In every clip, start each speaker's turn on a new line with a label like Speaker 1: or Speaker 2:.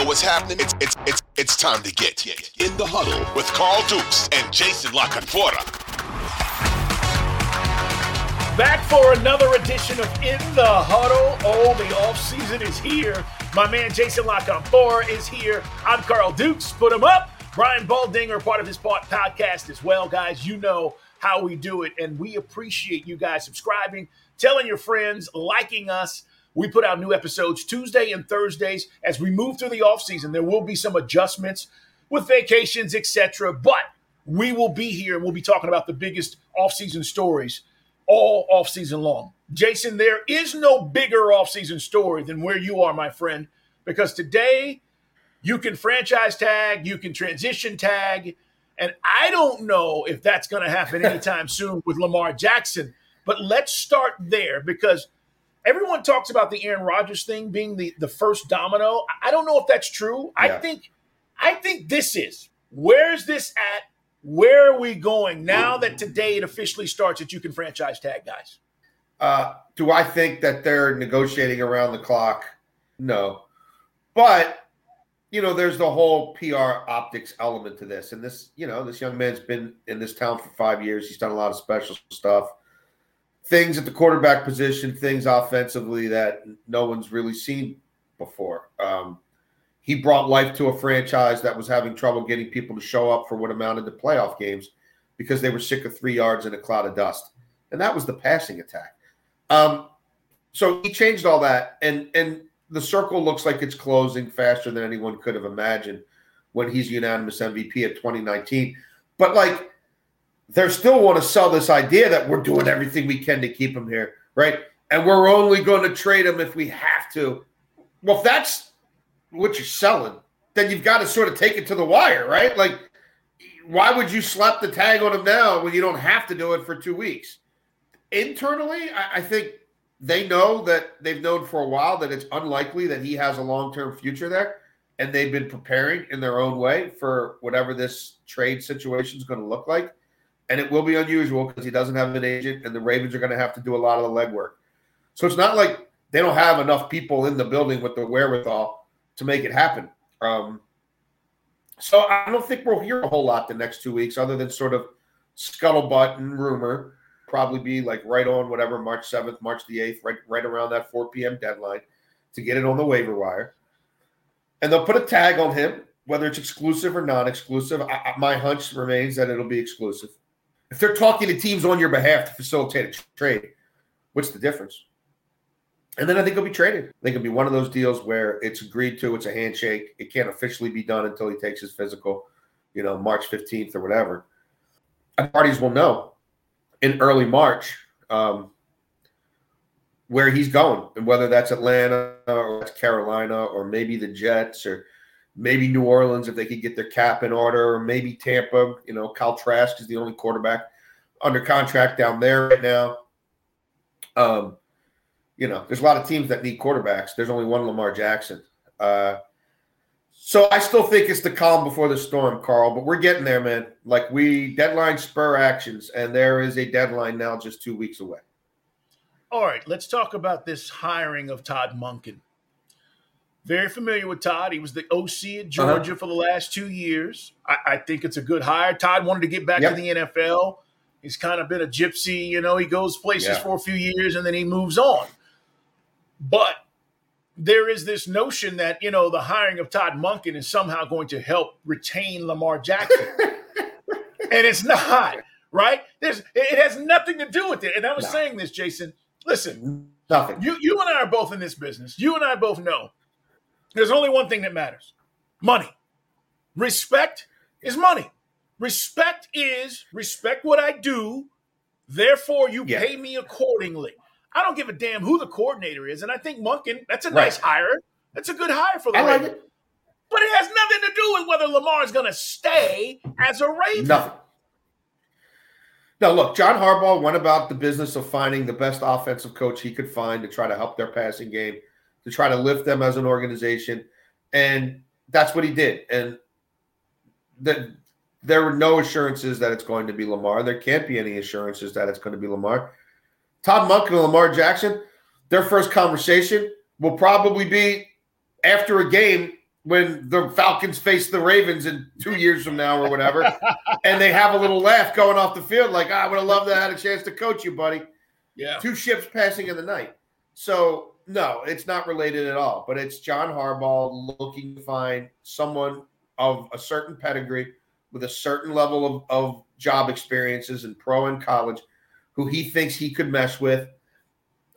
Speaker 1: Know what's happening, it's, it's, it's, it's time to get in the huddle with Carl Dukes and Jason La Canfora.
Speaker 2: Back for another edition of In the Huddle. Oh, the offseason is here. My man Jason La Canfora is here. I'm Carl Dukes. Put him up. Brian Baldinger, part of his podcast as well, guys. You know how we do it, and we appreciate you guys subscribing, telling your friends, liking us. We put out new episodes Tuesday and Thursdays. As we move through the offseason, there will be some adjustments with vacations, etc. But we will be here and we'll be talking about the biggest offseason stories all offseason long. Jason, there is no bigger offseason story than where you are, my friend, because today you can franchise tag, you can transition tag, and I don't know if that's going to happen anytime soon with Lamar Jackson. But let's start there because everyone talks about the Aaron Rodgers thing being the, the first domino. I don't know if that's true. Yeah. I think I think this is. Where's this at? Where are we going now that today it officially starts that you can franchise tag guys?
Speaker 3: Uh, do I think that they're negotiating around the clock? No. But, you know, there's the whole PR optics element to this. And this, you know, this young man's been in this town for five years. He's done a lot of special stuff. Things at the quarterback position, things offensively that no one's really seen before. Um, he brought life to a franchise that was having trouble getting people to show up for what amounted to playoff games because they were sick of three yards in a cloud of dust. And that was the passing attack. Um, so he changed all that, and and the circle looks like it's closing faster than anyone could have imagined when he's unanimous MVP at 2019. But like, they still want to sell this idea that we're doing everything we can to keep him here, right? And we're only going to trade him if we have to. Well, if that's what you're selling, then you've got to sort of take it to the wire, right? Like, why would you slap the tag on him now when you don't have to do it for two weeks? Internally, I, I think they know that they've known for a while that it's unlikely that he has a long term future there. And they've been preparing in their own way for whatever this trade situation is going to look like. And it will be unusual because he doesn't have an agent, and the Ravens are going to have to do a lot of the legwork. So it's not like they don't have enough people in the building with the wherewithal to make it happen. Um, so I don't think we'll hear a whole lot the next two weeks, other than sort of scuttlebutt and rumor. Probably be like right on whatever March seventh, March the eighth, right right around that four p.m. deadline to get it on the waiver wire, and they'll put a tag on him, whether it's exclusive or non-exclusive. I, my hunch remains that it'll be exclusive. If they're talking to teams on your behalf to facilitate a trade, what's the difference? And then I think he'll be traded. I think it'll be one of those deals where it's agreed to, it's a handshake. It can't officially be done until he takes his physical, you know, March 15th or whatever. And parties will know in early March um, where he's going and whether that's Atlanta or that's Carolina or maybe the Jets or maybe New Orleans if they could get their cap in order or maybe Tampa. You know, Kyle Trask is the only quarterback under contract down there right now. Um, you know, there's a lot of teams that need quarterbacks. There's only one Lamar Jackson. Uh, so I still think it's the calm before the storm, Carl. But we're getting there, man. Like we deadline spur actions, and there is a deadline now, just two weeks away.
Speaker 2: All right, let's talk about this hiring of Todd Monken. Very familiar with Todd. He was the OC at Georgia uh-huh. for the last two years. I, I, think it's a good hire. Todd wanted to get back yep. to the NFL. He's kind of been a gypsy, you know. He goes places yeah. for a few years and then he moves on. But there is this notion that, you know, the hiring of Todd Monken is somehow going to help retain Lamar Jackson. and it's not, right? There's it has nothing to do with it. And I was no. saying this, Jason. Listen,
Speaker 3: Nothing.
Speaker 2: you you and I are both in this business. You and I both know there's only one thing that matters: money. Respect is money. Respect is respect what I do. Therefore, you
Speaker 3: Yeah.
Speaker 2: pay me accordingly. I don't give a damn who the coordinator is, and I think Monken that's a
Speaker 3: Right.
Speaker 2: nice hire. That's a good hire for the
Speaker 3: I like
Speaker 2: Ravens.
Speaker 3: it.
Speaker 2: But it has nothing to do with whether Lamar is going to stay as a Raven.
Speaker 3: Nothing. Now, look, John Harbaugh went about the business of finding the best offensive coach he could find to try to help their passing game, to try to lift them as an organization. And that's what he did. And the, there were no assurances that it's going to be Lamar. There can't be any assurances that it's going to be Lamar. Todd Monken and Lamar Jackson, their first conversation will probably be after a game when the Falcons face the Ravens in two years from now or whatever, and they have a little laugh going off the field, like, "Ah, I would have loved to have had a chance to coach you, buddy.
Speaker 2: Yeah.
Speaker 3: Two ships passing in the night. So, no, it's not related at all. But it's John Harbaugh looking to find someone of a certain pedigree with a certain level of, of job experiences in pro and college who he thinks he could mess with,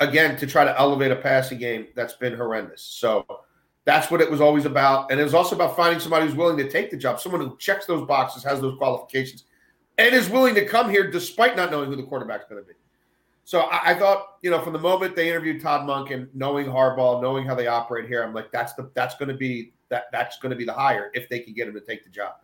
Speaker 3: again, to try to elevate a passing game that's been horrendous. So, that's what it was always about. And it was also about finding somebody who's willing to take the job, someone who checks those boxes, has those qualifications, and is willing to come here despite not knowing who the quarterback's going to be. So I, I thought, you know, from the moment they interviewed Todd Monken and knowing Harbaugh, knowing how they operate here, I'm like, that's the that's going to be that that's going to be the hire if they can get him to take the job.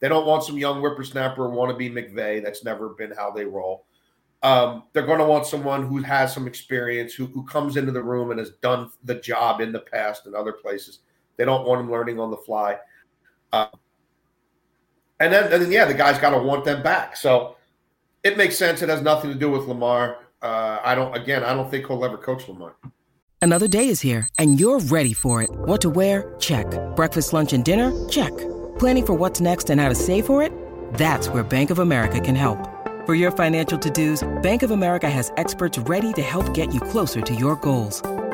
Speaker 3: They don't want some young whippersnapper wannabe McVay. That's never been how they roll. Um, they're going to want someone who has some experience, who, who comes into the room and has done the job in the past and other places. They don't want him learning on the fly. Uh, and then, and then, yeah, the guy's got to want them back. So it makes sense. It has nothing to do with Lamar. Uh, I don't. Again, I don't think he'll ever coach Lamar.
Speaker 4: Another day is here, and you're ready for it. What to wear? Check. Breakfast, lunch, and dinner? Check. Planning for what's next and how to save for it? That's where Bank of America can help. For your financial to-dos, Bank of America has experts ready to help get you closer to your goals.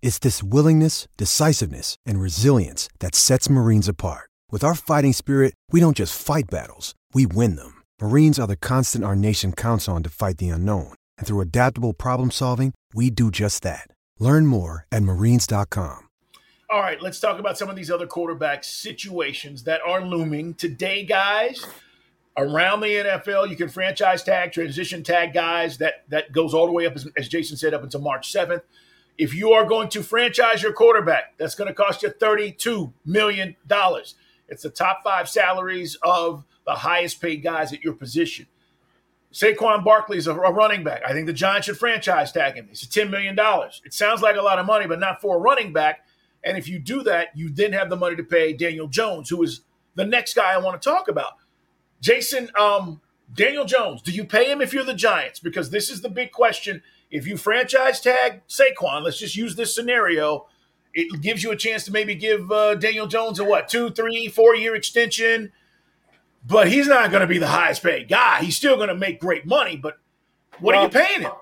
Speaker 5: It's this willingness, decisiveness, and resilience that sets Marines apart. With our fighting spirit, we don't just fight battles, we win them. Marines are the constant our nation counts on to fight the unknown. And through adaptable problem solving, we do just that. Learn more at marines.com.
Speaker 2: All right, let's talk about some of these other quarterback situations that are looming today, guys. Around the NFL, you can franchise tag, transition tag guys. That that goes all the way up, as, as Jason said, up until March seventh. If you are going to franchise your quarterback, that's going to cost you thirty-two million dollars. It's the top five salaries of the highest paid guys at your position. Saquon Barkley is a, a running back. I think the Giants should franchise tag him. It's $10 million. It sounds like a lot of money, but not for a running back. And if you do that, you then have the money to pay Daniel Jones, who is the next guy I want to talk about. Jason, um, Daniel Jones, do you pay him if you're the Giants? Because this is the big question. If you franchise tag Saquon, let's just use this scenario. It gives you a chance to maybe give uh, Daniel Jones a what, two, three, four year extension but he's not going to be the highest paid guy. He's still going to make great money, but what are you paying him?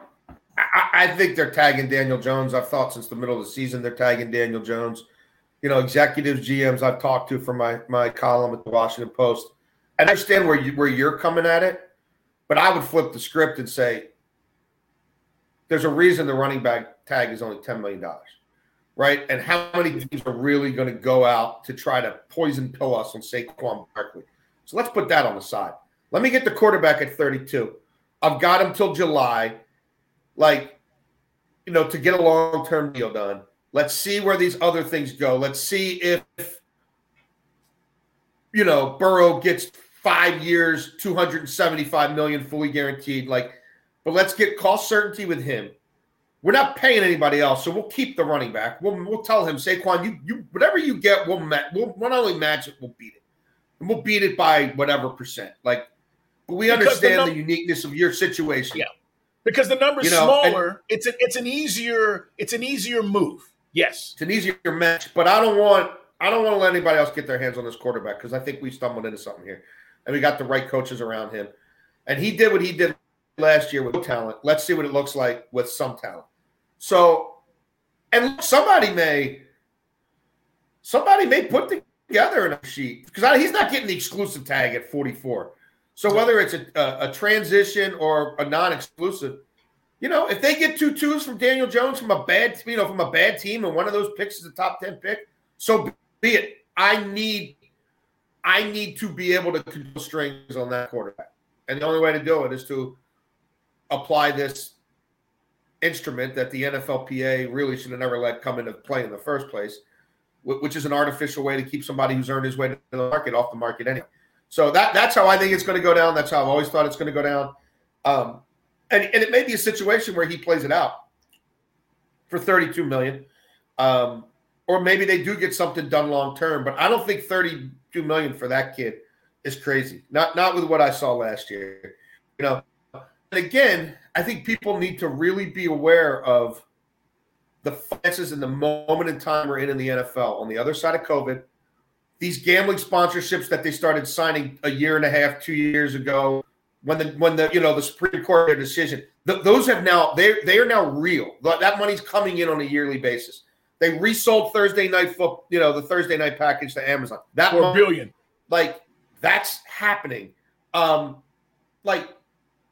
Speaker 3: I, I think they're tagging Daniel Jones. I've thought since the middle of the season they're tagging Daniel Jones. You know, executives, GMs I've talked to from my my column at the Washington Post. I understand where you where you're coming at it, but I would flip the script and say there's a reason the running back tag is only ten million dollars, right? And how many teams are really going to go out to try to poison pill us on Saquon Barkley? So let's put that on the side. Let me get the quarterback at 32. I've got him till July, like, you know, to get a long term deal done. Let's see where these other things go. Let's see if, you know, Burrow gets five years, 275 million fully guaranteed. Like, but let's get cost certainty with him. We're not paying anybody else, so we'll keep the running back. We'll, we'll tell him, Saquon, you you whatever you get, we'll, ma- we'll not only match it, we'll beat it and we'll beat it by whatever percent. Like, but we
Speaker 2: Because
Speaker 3: understand the,
Speaker 2: num-
Speaker 3: uniqueness of your situation.
Speaker 2: Yeah. because the number's
Speaker 3: You know,
Speaker 2: smaller.
Speaker 3: and-
Speaker 2: it's an it's an easier it's an easier move. Yes.
Speaker 3: It's an easier match, but I don't want I don't want to let anybody else get their hands on this quarterback because I think we stumbled into something here, and we got the right coaches around him, and he did what he did last year with talent. Let's see what it looks like with some talent. So, and somebody may somebody may put together a sheet because he's not getting the exclusive tag at 44. So whether it's a, a, a transition or a non-exclusive, you know, if they get two twos from Daniel Jones from a bad, you know, from a bad team, and one of those picks is a top ten pick, so be it. I need, I need to be able to control strings on that quarterback, and the only way to do it is to apply this instrument that the NFLPA really should have never let come into play in the first place, which is an artificial way to keep somebody who's earned his way to the market off the market anyway. So that that's how I think it's going to go down. That's how I've always thought it's going to go down. Um, and, and it may be a situation where he plays it out for 32 million. Um, or maybe they do get something done long term, but I don't think 32 million for that kid is crazy. Not not with what I saw last year. You know, again, I think people need to really be aware of the finances and the moment in time we're in in the NFL. On the other side of COVID, these gambling sponsorships that they started signing a year and a half, two years ago, when the when the you know the Supreme Court their decision, th- those have now they they are now real. That money's coming in on a yearly basis. They resold Thursday night foot, you know, the Thursday night package to Amazon. That
Speaker 2: Four
Speaker 3: money-
Speaker 2: billion.
Speaker 3: like that's happening. Um, like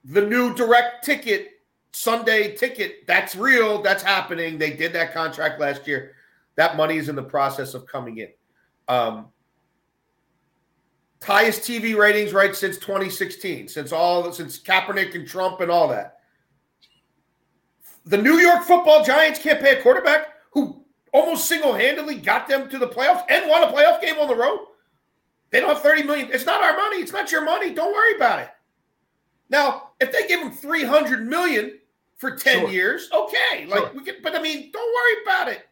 Speaker 3: the new direct ticket Sunday ticket, that's real. That's happening. They did that contract last year. That money is in the process of coming in. Um, highest TV ratings right since 2016, since all since Kaepernick and Trump and all that. The New York Football Giants can't pay a quarterback who almost single-handedly got them to the playoffs and won a playoff game on the road. They don't have 30 million. It's not our money. It's not your money. Don't worry about it. Now, if they give him 300 million for 10
Speaker 2: Sure.
Speaker 3: years, okay. Like
Speaker 2: Sure.
Speaker 3: we can, but I mean, don't worry about it.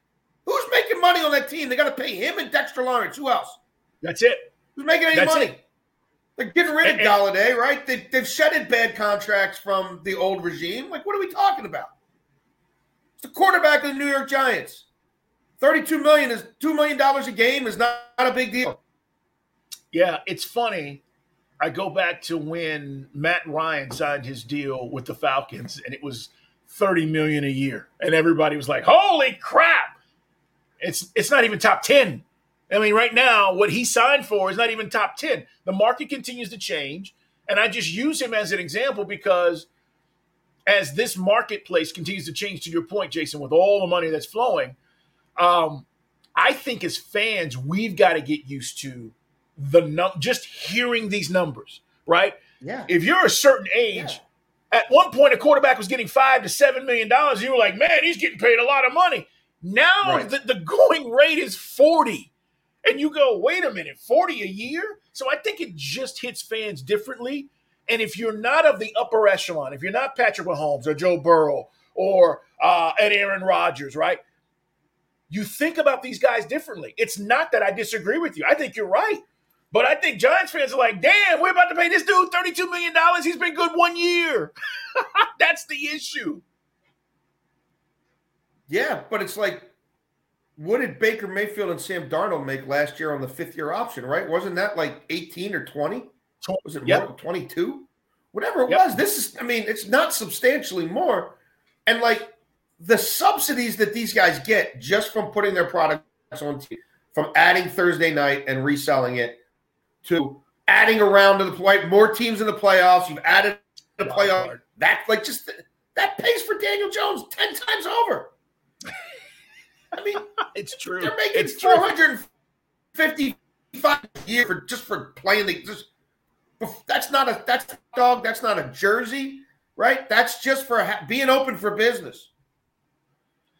Speaker 3: Who's making money on that team? They got to pay him and Dexter Lawrence. Who else?
Speaker 2: That's it.
Speaker 3: Who's making any
Speaker 2: That's
Speaker 3: money?
Speaker 2: it.
Speaker 3: They're getting rid of
Speaker 2: And-
Speaker 3: Golladay, right? They, they've shedded bad contracts from the old regime. Like, what are we talking about? It's the quarterback of the New York Giants. Thirty-two million is two million dollars a game is not, not a big deal.
Speaker 2: Yeah, it's funny. I go back to when Matt Ryan signed his deal with the Falcons, and it was thirty million a year, and everybody was like, "Holy crap!" It's it's not even top ten. I mean, right now, what he signed for is not even top ten. The market continues to change, and I just use him as an example because as this marketplace continues to change, to your point, Jason, with all the money that's flowing, um, I think as fans, we've got to get used to the num- just hearing these numbers, right?
Speaker 3: Yeah.
Speaker 2: If you're a certain age, at one point a quarterback was getting five to seven million dollars. You were like, man, he's getting paid a lot of money. Now
Speaker 3: Right.
Speaker 2: the, the going rate is 40. And you go, wait a minute, 40 a year? So I think it just hits fans differently. And if you're not of the upper echelon, if you're not Patrick Mahomes or Joe Burrow or uh, and Aaron Rodgers, right? You think about these guys differently. It's not that I disagree with you. I think you're right. But I think Giants fans are like, damn, we're about to pay this dude $32 million. He's been good one year. That's the issue.
Speaker 3: Yeah, but it's like, what did Baker Mayfield and Sam Darnold make last year on the fifth year option, right? Wasn't that like 18 or 20? Was it
Speaker 2: Yep.
Speaker 3: more 22? Whatever it
Speaker 2: Yep.
Speaker 3: was. This is, I mean, it's not substantially more. And like the subsidies that these guys get just from putting their products on TV, from adding Thursday night and reselling it to adding around to the play, more teams in the playoffs. You've added the playoff. That like just that pays for Daniel Jones 10 times over. I mean,
Speaker 2: It's true.
Speaker 3: they're making
Speaker 2: it's true.
Speaker 3: four hundred fifty-five a year for just for playing the. Just, that's not a that's dog. That's not a jersey, right? That's just for being open for business.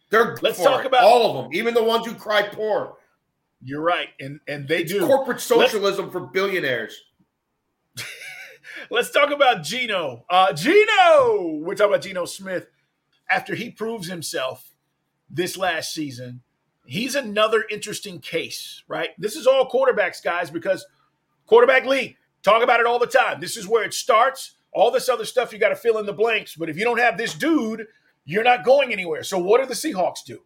Speaker 3: They're
Speaker 2: Let's talk
Speaker 3: it,
Speaker 2: about-
Speaker 3: all of them, even the ones who cry poor.
Speaker 2: You're right. And and they do.
Speaker 3: Corporate socialism for billionaires.
Speaker 2: Let's talk about Geno. Uh, Geno, we're talking about Geno Smith. After he proves himself this last season, he's another interesting case, right? This is all quarterbacks, guys, because quarterback league, talk about it all the time. This is where it starts. all this other stuff you got to fill in the blanks. But if you don't have this dude, you're not going anywhere. So what do the Seahawks do?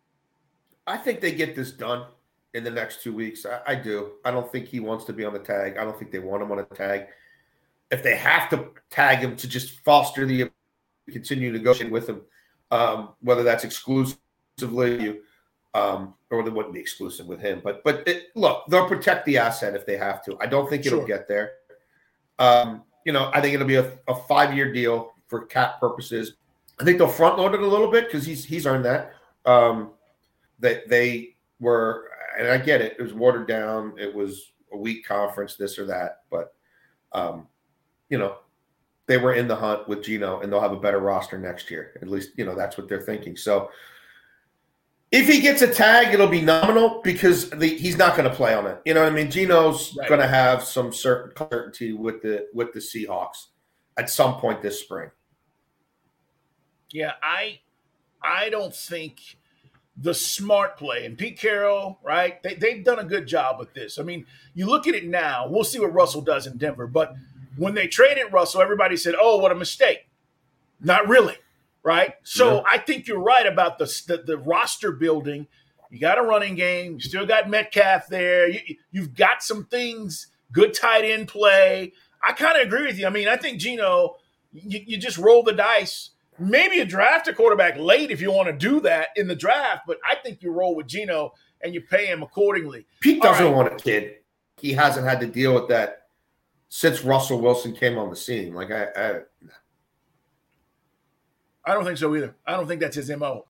Speaker 3: I think they get this done in the next two weeks. I, I, do. I don't think he wants to be on the tag. I don't think they want him on a tag. If they have to tag him to just foster the continue negotiating with him, um, whether that's exclusively um, or they wouldn't be exclusive with him. But but it, look, they'll protect the asset if they have to. I don't think it'll sure. get there. Um, you know, I think it'll be a, a five year deal for cap purposes. I think they'll front load it a little bit because he's he's earned that. Um, that they were, and I get it. It was watered down. It was a weak conference, this or that. But um, you know, they were in the hunt with Geno, and they'll have a better roster next year. At least you know that's what they're thinking. So if he gets a tag, it'll be nominal because the, he's not going to play on it. You know what I mean? Geno's right. going to have some certain certainty with the with the Seahawks at some point this spring.
Speaker 2: Yeah, I I don't think the smart play and Pete Carroll, right? They, they've done a good job with this. I mean, you look at it now. We'll see what Russell does in Denver, but when they traded Russell, everybody said, "Oh, what a mistake." Not really right? So yeah. I think you're right about the, the, the roster building. You got a running game. You still got Metcalf there. You, you've got some things. Good tight end play. I kind of agree with you. I mean, I think Geno, you, you just roll the dice. Maybe you draft a quarterback late if you want to do that in the draft, but I think you roll with Geno and you pay him accordingly.
Speaker 3: Pete doesn't right. want a kid. He hasn't had to deal with that since Russell Wilson came on the scene. Like I, I
Speaker 2: I don't think so either. I don't think that's his MO.